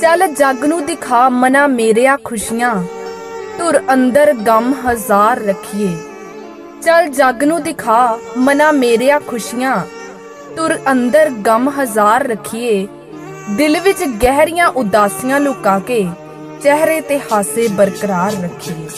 ਚੱਲ ਜੱਗ ਨੂੰ ਦਿਖਾ ਮਨਾ ਮੇਰਿਆ ਖੁਸ਼ੀਆਂ। ਧੁਰ ਅੰਦਰ ਗਮ ਹਜ਼ਾਰ ਰੱਖੀਏ। ਚੱਲ ਜੱਗ ਨੂੰ ਦਿਖਾ ਮਨਾ ਮੇਰਿਆ ਖੁਸ਼ੀਆਂ। ਧੁਰ ਅੰਦਰ ਗਮ ਹਜ਼ਾਰ ਰੱਖੀਏ। ਦਿਲ ਵਿੱਚ ਗਹਿਰੀਆਂ ਉਦਾਸੀਆਂ ਲੁਕਾ ਕੇ ਚਿਹਰੇ ਤੇ ਹਾਸੇ ਬਰਕਰਾਰ ਰੱਖੀਏ।